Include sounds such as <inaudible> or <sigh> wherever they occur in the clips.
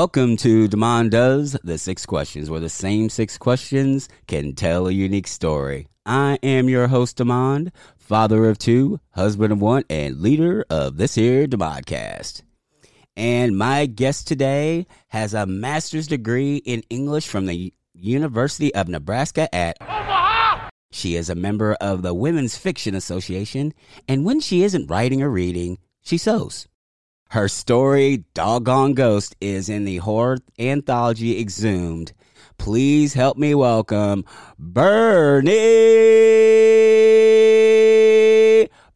Welcome to Demand Does the Six Questions, where the same six questions can tell a unique story. I am your host, Demand, father of two, husband of one, and leader of this here Demodcast. And my guest today has a master's degree in English from the University of Nebraska at Omaha. She is a member of the Women's Fiction Association, and when she isn't writing or reading, she sews. Her story, Doggone Ghost, is in the horror anthology Exhumed. Please help me welcome Bernie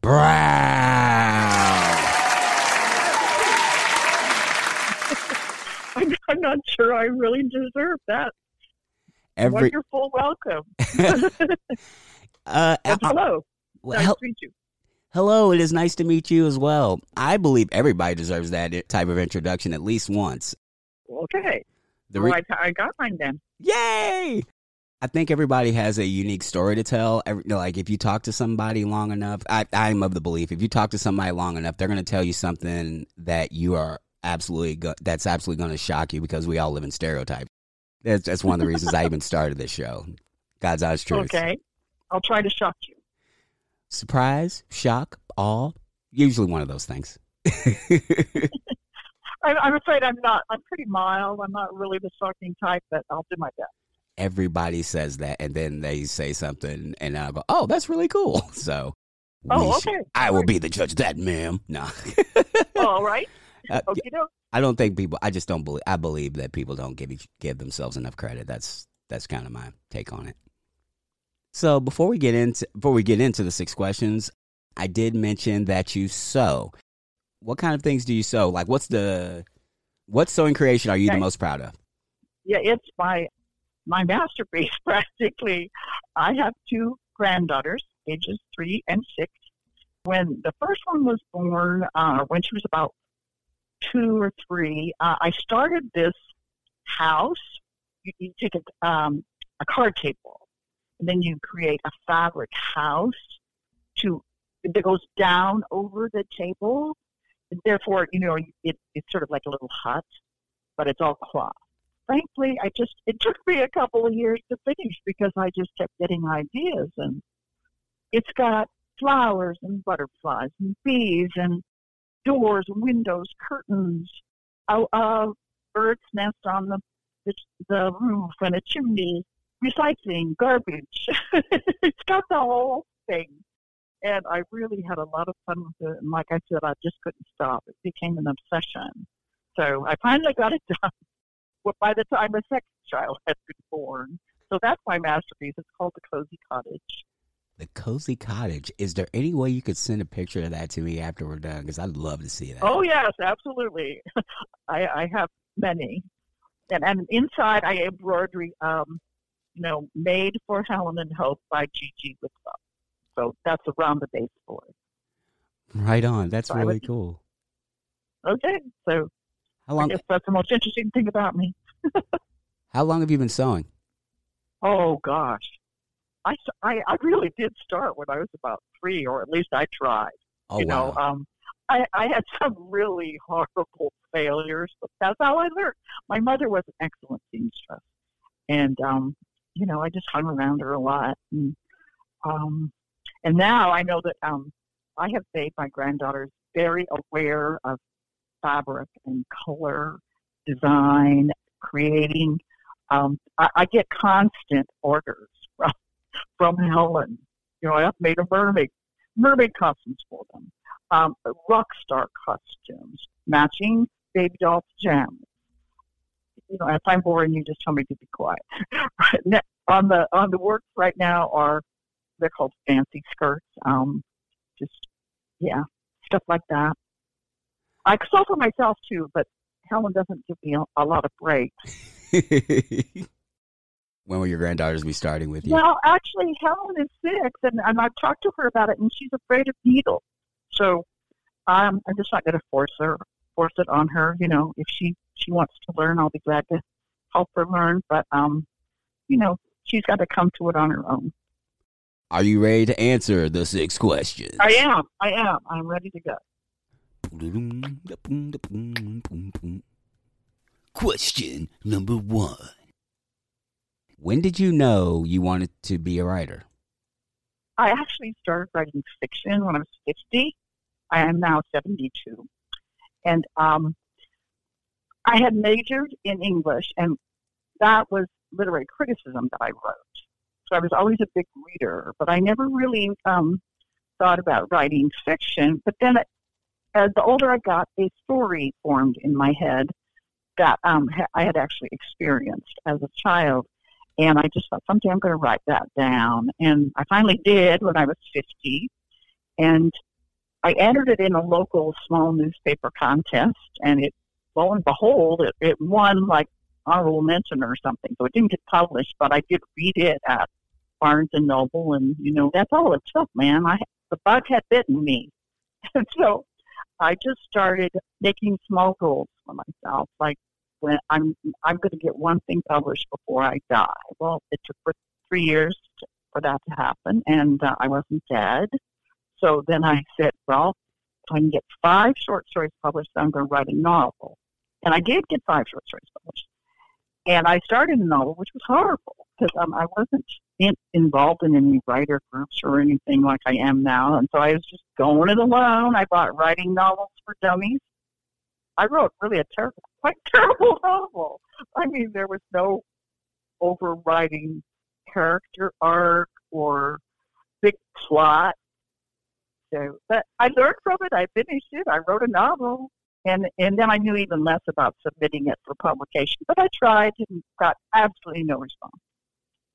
Brown. I'm, not sure I really deserve that Every wonderful welcome. <laughs> <laughs> uh, hello. well, nice to meet you. Hello, it is nice to meet you as well. I believe everybody deserves that type of introduction at least once. Okay. The re- well, I, I got mine then. Yay! I think everybody has a unique story to tell. Every, like if you talk to somebody long enough, I, I'm of the belief if you talk to somebody long enough, they're going to tell you something that you are absolutely go- that's absolutely going to shock you because we all live in stereotypes. That's, that's one of the reasons I even started this show. God's honest truth. Okay. I'll try to shock you. Surprise, shock, awe, usually one of those things. <laughs> I, I'm afraid I'm not. I'm pretty mild. I'm not really the shocking type, but I'll do my best. Everybody says that, and then they say something, and I'll go, "Oh, that's really cool." <laughs> So, Oh, okay. I will be the judge of that, ma'am. No. <laughs> All right. Uh. I don't think people. I just don't believe. I believe that people don't give each, give themselves enough credit. That's that's kind of my take on it. So before we get into before we get into the six questions, I did mention that you sew. What kind of things do you sew? Like, what's the what sewing creation are you the most proud of? Yeah, it's my my masterpiece <laughs> practically. I have two granddaughters, ages three and six. When the first one was born, uh, when she was about two or three, uh, I started this house. You, you take a, um, a card table, and then you create a fabric house to that goes down over the table. And therefore, you know, it, it's sort of like a little hut, but it's all cloth. Frankly, I just it took me a couple of years to finish because I just kept getting ideas. And it's got flowers and butterflies and bees and doors, and windows, curtains, a, a bird's nest on the, the the roof and a chimney, recycling, garbage. <laughs> it's got the whole thing. And I really had a lot of fun with it. And like I said, I just couldn't stop. It became an obsession. So I finally got it <laughs> done well, by the time a second child <laughs> had been born. So that's my masterpiece. It's called The Cozy Cottage. The cozy cottage. Is there any way you could send a picture of that to me after we're done? Because I'd love to see that. Oh, yes, absolutely. I, I have many. And, and inside, I embroidery, um, you know, Made for Helen and Hope by Gigi Whitlock. So that's around the base for it. Right on. That's So really would- cool. Okay, so How I long? guess that's the most interesting thing about me. <laughs> How long have you been sewing? Oh gosh, I I really did start when I was about three, or at least I tried. Oh you wow. know, um, I, I had <laughs> some really horrible failures, but that's how I learned. My mother was an excellent seamstress, and um, you know, I just hung around her a lot, and um, and now I know that um, I have made my granddaughters very aware of fabric and color, design, creating. Um, I, I get constant orders from from Helen. You know, I've made a mermaid mermaid costumes for them, um, rock star costumes, matching baby doll pajamas. You know, if I'm boring you, just tell me to be quiet. <laughs> On the on the works right now are they're called fancy skirts. Um, just yeah, stuff like that. I sew for myself too, but Helen doesn't give me a, a lot of breaks. <laughs> when will your granddaughters be starting with you? Well, actually, Helen is six, and, and I've talked to her about it, and she's afraid of needles. So um, I'm just not going to force her, force it on her. You know, if she she wants to learn, I'll be glad to help her learn. But um, you know, she's got to come to it on her own. Are you ready to answer the six questions? I am. I am. I'm ready to go. Question number one When did you know you wanted to be a writer? I actually started writing fiction when I was 50. I am now 72. And um, I had majored in English, and that was literary criticism that I wrote. So I was always a big reader, but I never really um, thought about writing fiction. But then, as the older I got, a story formed in my head that um, I had actually experienced as a child. And I just thought, someday I'm going to write that down. And I finally did when I was 50. And I entered it in a local small newspaper contest, and it, lo and behold, it, it won like honorable mention or something. So it didn't get published, but I did read it at Barnes and Noble, and you know that's all it took, man. I the bug had bitten me, and <laughs> so I just started making small goals for myself, like when I'm I'm going to get one thing published before I die. Well, it took for three years for that to happen, and uh, I wasn't dead. So then I said, well, if I can get five short stories published, I'm going to write a novel. And I did get five short stories published. And I started a novel, which was horrible because um, I wasn't in, involved in any writer groups or anything like I am now. And so I was just going it alone. I bought writing novels for dummies. I wrote really a terrible, <laughs> quite terrible novel. I mean, there was no overriding character arc or big plot. So, but I learned from it. I finished it. I wrote a novel, and and then I knew even less about submitting it for publication. But I tried and got absolutely no response.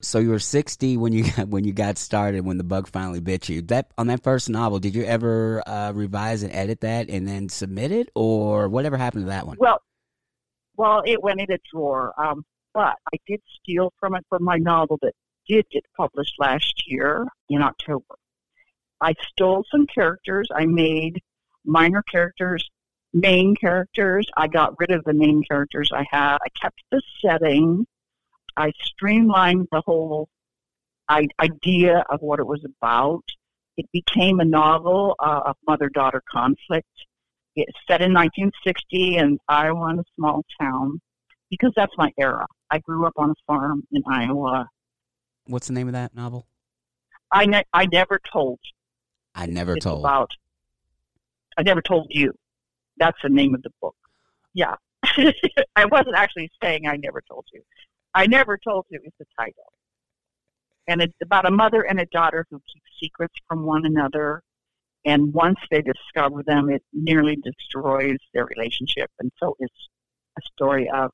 So you were sixty when you <laughs> got, when you got started when the bug finally bit you. That on that first novel, did you ever uh, revise and edit that and then submit it, or whatever happened to that one? Well, well, it went in a drawer. Um, but I did steal from it from my novel that did get published last year in October. I stole some characters. I made minor characters main characters. I got rid of the main characters I had. I kept the setting. I streamlined the whole idea of what it was about. It became a novel uh, of mother daughter conflict. It's set in 1960 in Iowa, in a small town, because that's my era. I grew up on a farm in Iowa. What's the name of that novel? I, ne- I never told. I never it's told. About, I never told you. That's the name of the book. Yeah. <laughs> I wasn't actually saying I never told you. I never told you is the title. And it's about a mother and a daughter who keep secrets from one another. And once they discover them, it nearly destroys their relationship. And so it's a story of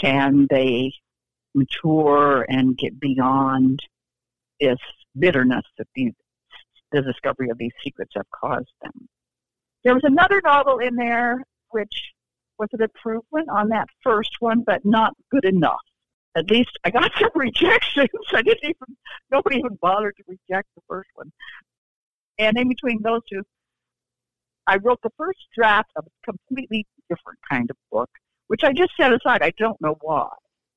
can they mature and get beyond this bitterness that these, the discovery of these secrets have caused them. There was another novel in there which was an improvement on that first one, but not good enough. At least I got <laughs> some rejections. I didn't even nobody even bothered to reject the first one. And in between those two, I wrote the first draft of a completely different kind of book, which I just set aside. I don't know why.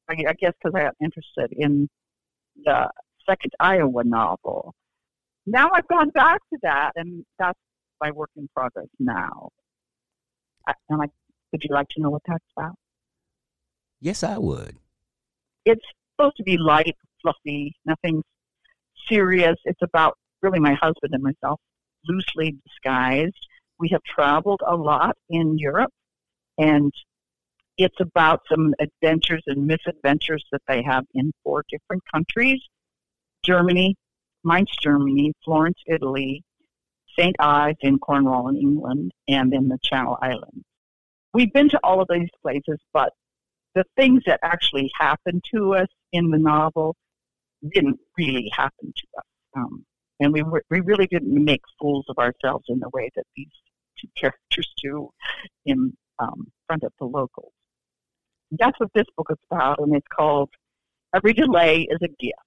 I, I guess because I got interested in the second Iowa novel. Now I've gone back to that, and that's my work in progress now. I, and I, would you like to know what that's about? Yes, I would. It's supposed to be light, fluffy, nothing serious. It's about really my husband and myself, loosely disguised. We have traveled a lot in Europe, and it's about some adventures and misadventures that they have in four different countries Germany, Mainz, Germany, Florence, Italy, St. Ives in Cornwall in England, and in the Channel Islands. We've been to all of these places, but the things that actually happened to us in the novel didn't really happen to us. Um, and we, were, we really didn't make fools of ourselves in the way that these two characters do in um, front of the locals. That's what this book is about, and it's called Every Delay is a Gift.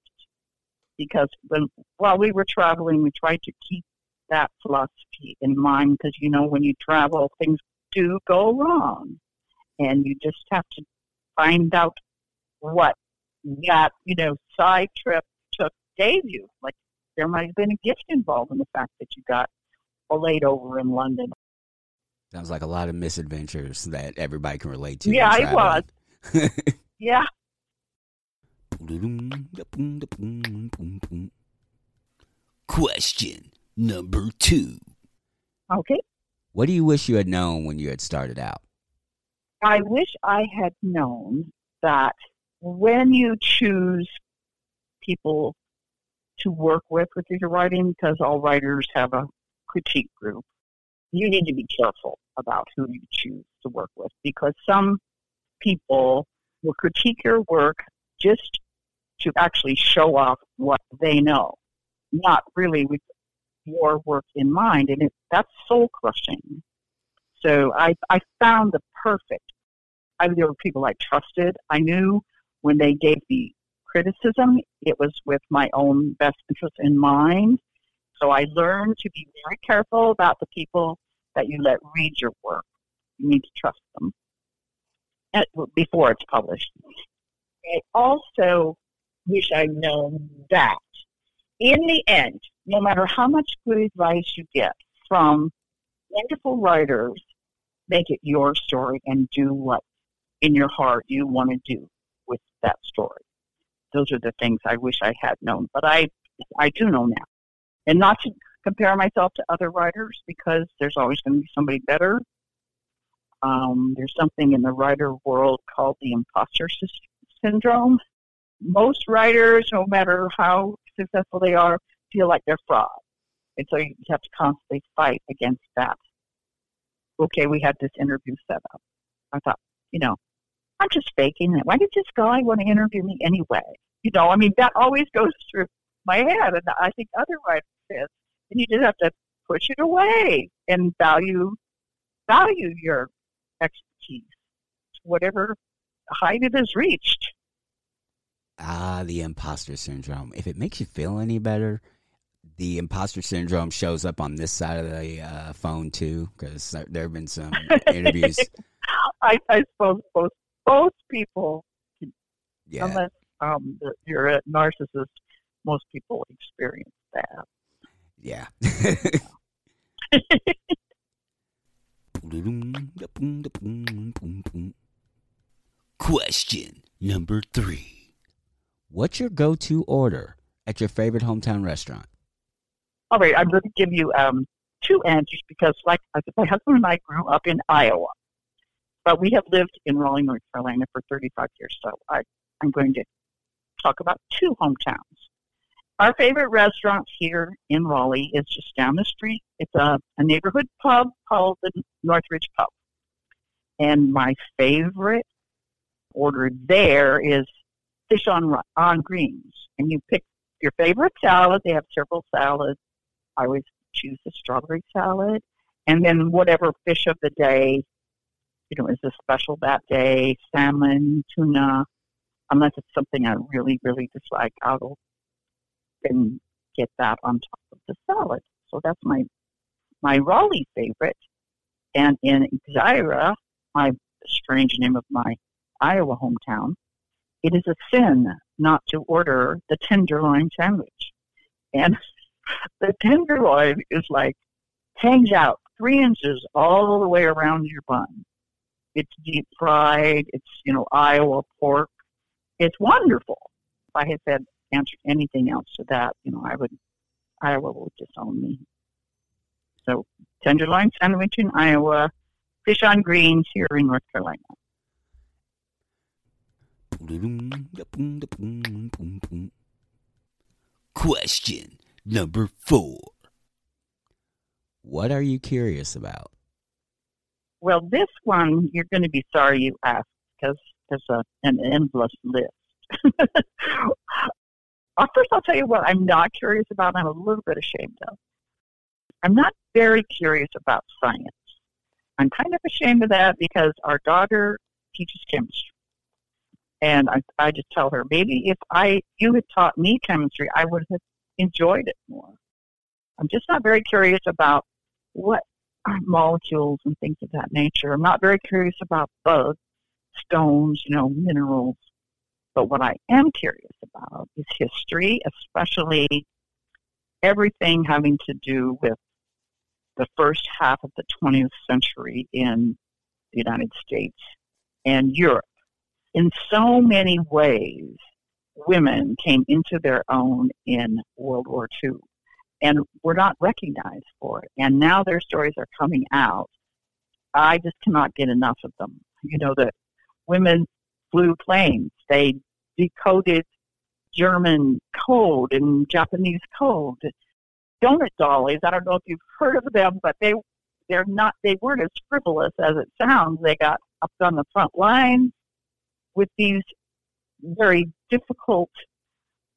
Because when, while we were traveling, we tried to keep that philosophy in mind because, you know, when you travel, things do go wrong. And you just have to find out what that, you know, side trip took gave you. Like there might have been a gift involved in the fact that you got a layover in London. Sounds like a lot of misadventures that everybody can relate to. Yeah, it was. <laughs> yeah. Question number two. Okay. What do you wish you had known when you had started out? I wish I had known that when you choose people to work with with your writing, because all writers have a critique group, you need to be careful about who you choose to work with because some people will critique your work just to actually show off what they know, not really with your work in mind, and it, that's soul crushing. So I, I found the perfect. I, there were people I trusted. I knew when they gave me criticism, it was with my own best interest in mind. So I learned to be very careful about the people that you let read your work. You need to trust them before it's published. I also wish I'd known that in the end, no matter how much good advice you get from wonderful writers, make it your story and do what in your heart you want to do with that story. Those are the things I wish I had known, but I I do know now. And not to compare myself to other writers because there's always going to be somebody better. Um, there's something in the writer world called the imposter syndrome. Most writers, no matter how successful they are, feel like they're fraud. And so you have to constantly fight against that. Okay, we had this interview set up. I thought, you know, I'm just faking it. Why did this guy want to interview me anyway? You know, I mean, that always <laughs> goes through my head, and I think other writers did. And you just have to push it away and value value your expertise, whatever height it has reached. Ah, the imposter syndrome. If it makes you feel any better, the imposter syndrome shows up on this side of the uh, phone too, because there have been some <laughs> interviews. I, I, suppose both both people, yeah. unless um, you're a narcissist, most people experience that. Yeah. <laughs> Question number three. What's your go to order at your favorite hometown restaurant? All right, I'm going to give you um, two answers because, like I said, my husband and I grew up in Iowa, but we have lived in Raleigh, North Carolina for 35 years. So I, I'm going to talk about two hometowns. Our favorite restaurant here in Raleigh is just down the street. It's a, a neighborhood pub called the Northridge Pub. And my favorite order there is fish on on greens. And you pick your favorite salad. They have several salads. I always choose the strawberry salad. And then whatever fish of the day, you know, is a special that day, salmon, tuna, unless it's something I really, really dislike, I'll and get that on top of the salad. So that's my my Raleigh favorite. And in Exira, my strange name of my Iowa hometown, it is a sin not to order the tenderloin sandwich. And <laughs> the tenderloin is like hangs out three inches all the way around your bun. It's deep fried. It's you know Iowa pork. It's wonderful. If I had said answer anything else to that, you know, I would, Iowa would disown me. So tenderloin sandwich in Iowa, fish on greens here in North Carolina. Question number four. What are you curious about? Well, this one you're going to be sorry you asked because there's a, an endless list. <laughs> First, I'll tell you what I'm not curious about. I'm a little bit ashamed of. I'm not very curious about science. I'm kind of ashamed of that because our daughter teaches chemistry. And I, I just tell her, maybe if I you had taught me chemistry, I would have enjoyed it more. I'm just not very curious about what molecules and things of that nature. I'm not very curious about bugs, stones, you know, minerals. But what I am curious about is history, especially everything having to do with the first half of the 20th century in the United States and Europe. In so many ways, women came into their own in World War II and were not recognized for it. And now their stories are coming out. I just cannot get enough of them. You know, that women flew planes, they decoded German code and Japanese code. Donut dollies, I don't know if you've heard of them, but they they're not they weren't as frivolous as it sounds. They got up on the front lines with these very difficult,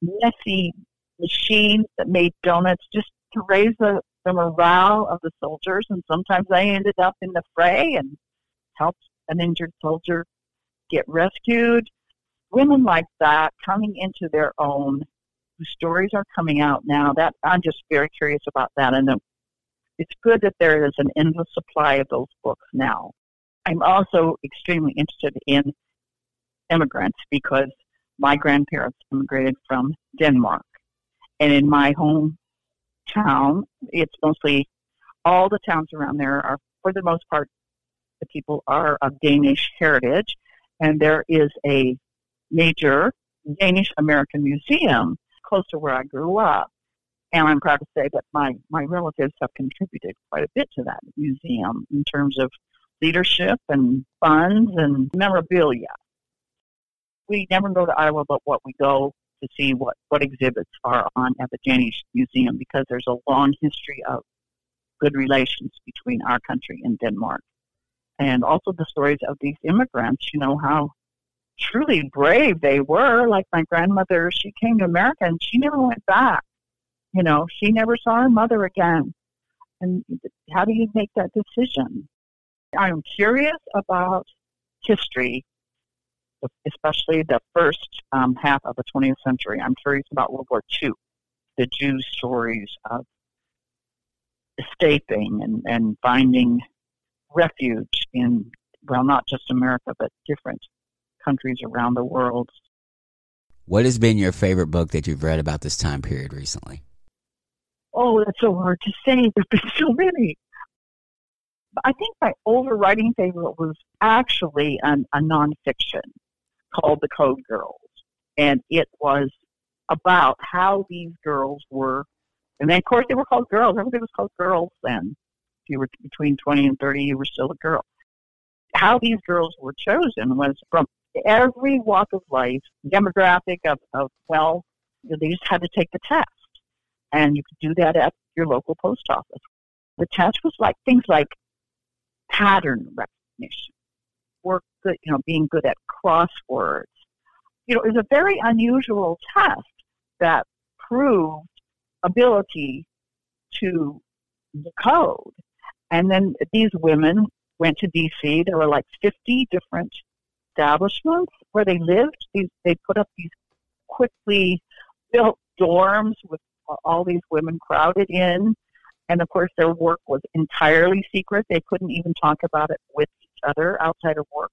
messy machines that made donuts just to raise the, the morale of the soldiers. And sometimes they ended up in the fray and helped an injured soldier get rescued. Women like that coming into their own, whose stories are coming out now. That I'm just very curious about that, and it's good that there is an endless supply of those books now. I'm also extremely interested in immigrants because my grandparents immigrated from Denmark. And in my hometown, it's mostly all the towns around there are, for the most part, the people are of Danish heritage. And there is a major Danish American museum close to where I grew up. And I'm proud to say that my, my relatives have contributed quite a bit to that museum in terms of leadership and funds and memorabilia. We never go to Iowa but what we go to see what, what exhibits are on at the Danish Museum because there's a long history of good relations between our country and Denmark. And also the stories of these immigrants, you know, how truly brave they were. Like my grandmother, she came to America and she never went back. You know, she never saw her mother again. And how do you make that decision? I'm curious about history, especially the first um, half of the 20th century. I'm curious about World War II, the Jews' stories of escaping and, and finding refuge in, well, not just America, but different countries around the world. What has been your favorite book that you've read about this time period recently? Oh, that's so hard to say. <laughs> There've been so many. I think my overriding favorite was actually an, a nonfiction called The Code Girls. And it was about how these girls were, and then of course they were called girls. Everything was called girls then. If you were between 20 and 30, you were still a girl. How these girls were chosen was from every walk of life, demographic of, of wealth. They just had to take the test. And you could do that at your local post office. The test was like things like pattern recognition, work good, you know, being good at crosswords. You know, was a very unusual test that proved ability to decode. And then these women went to DC. There were like 50 different establishments where they lived. These, they put up these quickly built dorms with all these women crowded in. And of course, their work was entirely secret. They couldn't even talk about it with other outside of work.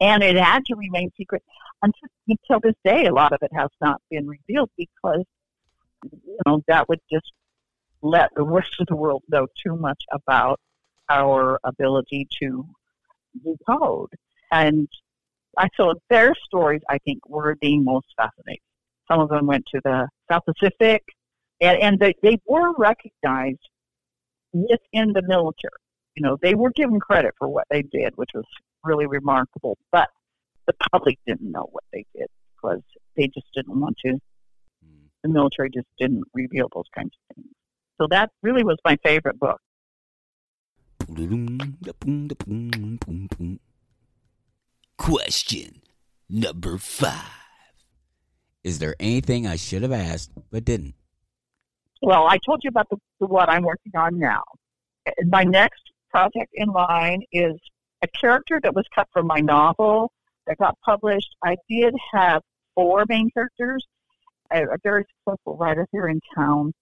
And it had to remain secret until, until this day. A lot of it has not been revealed because, you know, that would just let the rest of the world know too much about our ability to decode. And I saw their stories, I think, were the most fascinating. Some of them went to the South Pacific, and, and they, they were recognized within the military. You know, they were given credit for what they did, which was really remarkable. But the public didn't know what they did because they just didn't want to. Hmm. The military just didn't reveal those kinds of things. So that really was my favorite book. Question number five. Is there anything I should have asked but didn't? Well, I told you about the, the what I'm working on now. My next project in line is a character that was cut from my novel that got published. I did have four main characters. A, a very successful writer here in town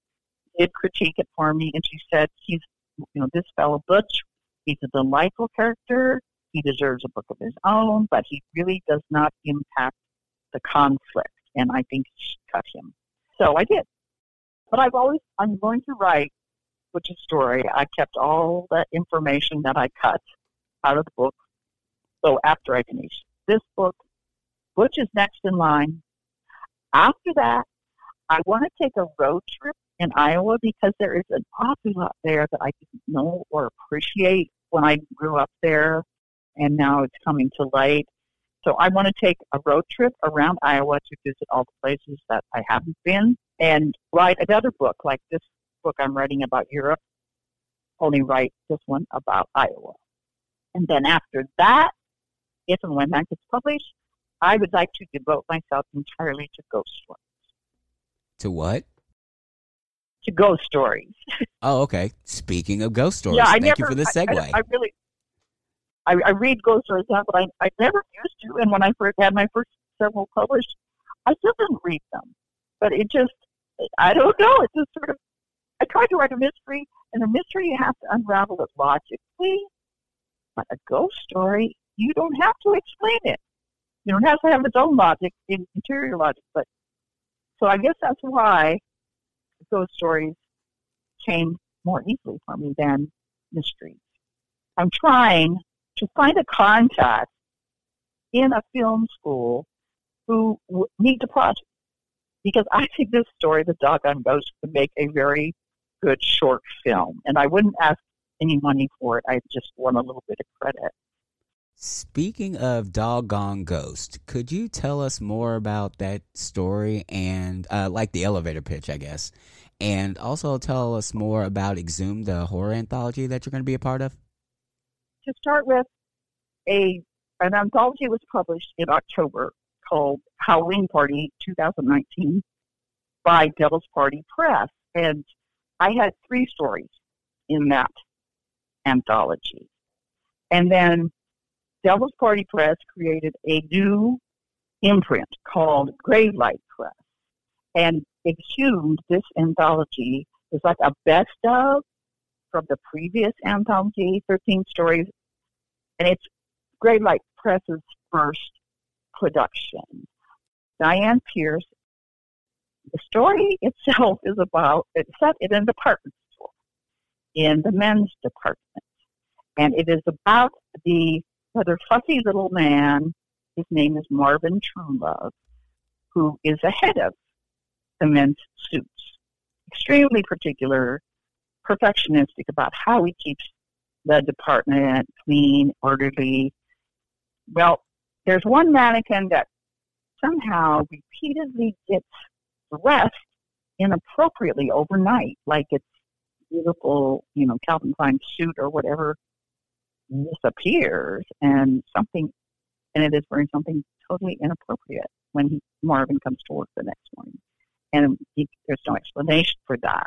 did critique it for me, and she said he's, you know, this fellow Butch. He's a delightful character. He deserves a book of his own, but he really does not impact the conflict. And I think she cut him. So I did. But I've always, I'm going to write which is story. I kept all the information that I cut out of the book. So after I finish this book, Butch is next in line. After that, I want to take a road trip in Iowa because there is an awful lot there that I didn't know or appreciate when I grew up there, and now it's coming to light. So I want to take a road trip around Iowa to visit all the places that I haven't been and write another book like this book I'm writing about Europe, only write this one about Iowa. And then after that, if and when that gets published, I would like to devote myself entirely to ghost stories. To what? To ghost stories. <laughs> Oh, okay. Speaking of ghost stories, yeah, I thank never, you for the I- segue. I, I really, I, I read ghost stories now, but I, I never used to. And when I first had my first several published, I still didn't read them. But it just, I don't know. It just sort of, I tried to write a mystery, and a mystery you have to unravel it logically. But a ghost story, you don't have to explain it. You don't have to have its own logic, in- interior logic. But so I guess that's why ghost stories came more easily for me than mysteries. I'm trying to find a contact in a film school who needs a project because I think this story, The Doggone Ghost, would make a very good short film. And I wouldn't ask any money for it. I just want a little bit of credit. Speaking of Doggone Ghost, could you tell us more about that story and, uh, like the elevator pitch, I guess, and also tell us more about Exhumed, the horror anthology that you're going to be a part of? To start with, a an anthology was published in October called Halloween Party 2019 by Devil's Party Press. And I had three stories in that anthology. And then Devil's Party Press created a new imprint called Gravelight Press. And Exhumed, this anthology, It's like a best of from the previous anthology, 13 stories. And it's Gravelight Press's first production. Diane Pierce. The story itself is about, it's set in a department store in the men's department. And it is about the rather fussy little man. His name is Marvin Truelove, who is the head of the men's suits. Extremely particular, perfectionistic about how he keeps the department clean, orderly. Well, there's one mannequin that somehow repeatedly gets dressed inappropriately overnight, like it's beautiful, you know, Calvin Klein suit or whatever disappears and something and it is wearing something totally inappropriate when he, Marvin comes to work the next morning. And he, there's no explanation for that.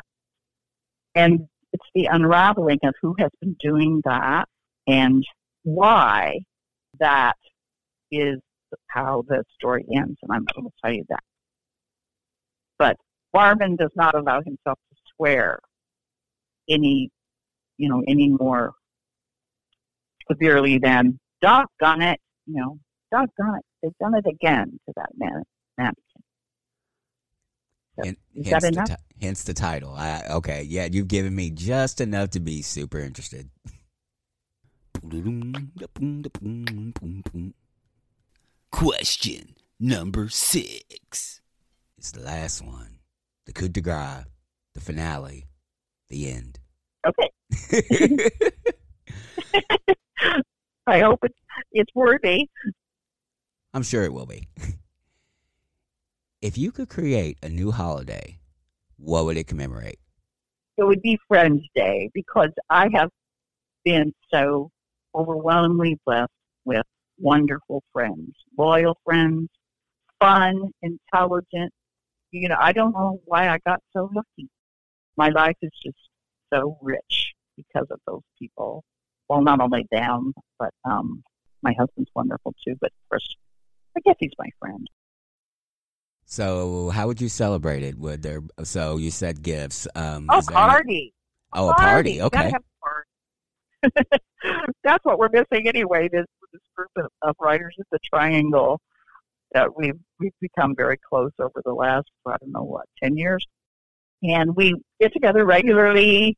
And it's the unraveling of who has been doing that and why that is how the story ends. And I'm going to tell you that. But Marvin does not allow himself to swear any, you know, any more severely than doggone it, you know, doggone it. They've done it again to that man mannequin. So, Hen- is hence, that the enough? ti- hence the title. I, okay, yeah, you've given me just enough to be super interested. Question number six. It's the last one. The coup de grace, the finale, the end. Okay. <laughs> <laughs> I hope it's, it's worthy. I'm sure it will be. <laughs> if you could create a new holiday, what would it commemorate? It would be Friends Day because I have been so overwhelmingly blessed with wonderful friends, loyal friends, fun, intelligent. You know, I don't know why I got so lucky. My life is just so rich because of those people. Well, not only them, but um, my husband's wonderful too. But first, I guess he's my friend. So, how would you celebrate it? Would there? So, you said gifts. Um, Oh, is there any- party! oh, a party. Gotta Okay. party. <laughs> That's what we're missing anyway. This this group of, of writers at the Triangle that we've we've become very close over the last I don't know what ten years, and we get together regularly.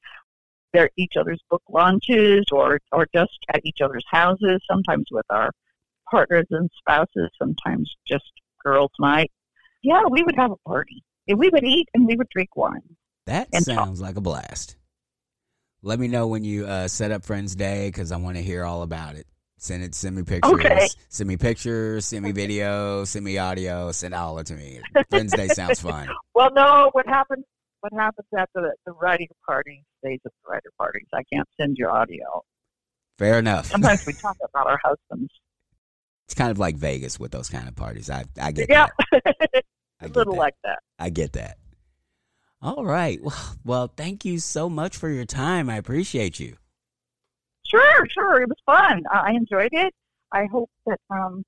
They're each other's book launches, or or just at each other's houses. Sometimes with our partners and spouses, sometimes just girls' night. Yeah, we would have a party. And we would eat and we would drink wine. That sounds talk. like a blast. Let me know when you uh, set up Friends Day because I want to hear all about it. Send it. Send me pictures. Okay. Send me pictures. Send me video. Send me audio. Send all it to me. Wednesday sounds fun. <laughs> Well, no. What happens? What happens after the, the writing party stays at the writer parties. I can't send you audio. Fair enough. Sometimes we <laughs> talk about our husbands. It's kind of like Vegas with those kind of parties. I I get yeah. that. <laughs> a little that. like that. I get that. All right. Well, well, thank you so much for your time. I appreciate you. Sure, sure. It was fun. I enjoyed it. I hope that um,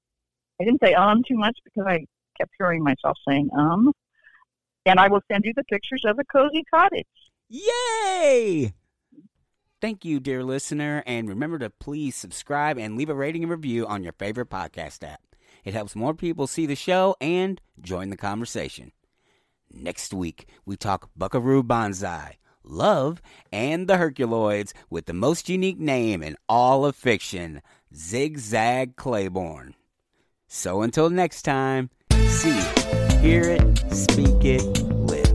I didn't say um too much because I kept hearing myself saying um. And I will send you the pictures of the cozy cottage. Yay! Thank you, dear listener, and remember to please subscribe and leave a rating and review on your favorite podcast app. It helps more people see the show and join the conversation. Next week, we talk Buckaroo Banzai, love, and the Herculoids with the most unique name in all of fiction, Zigzag Claiborne. So until next time, see hear it, speak it, live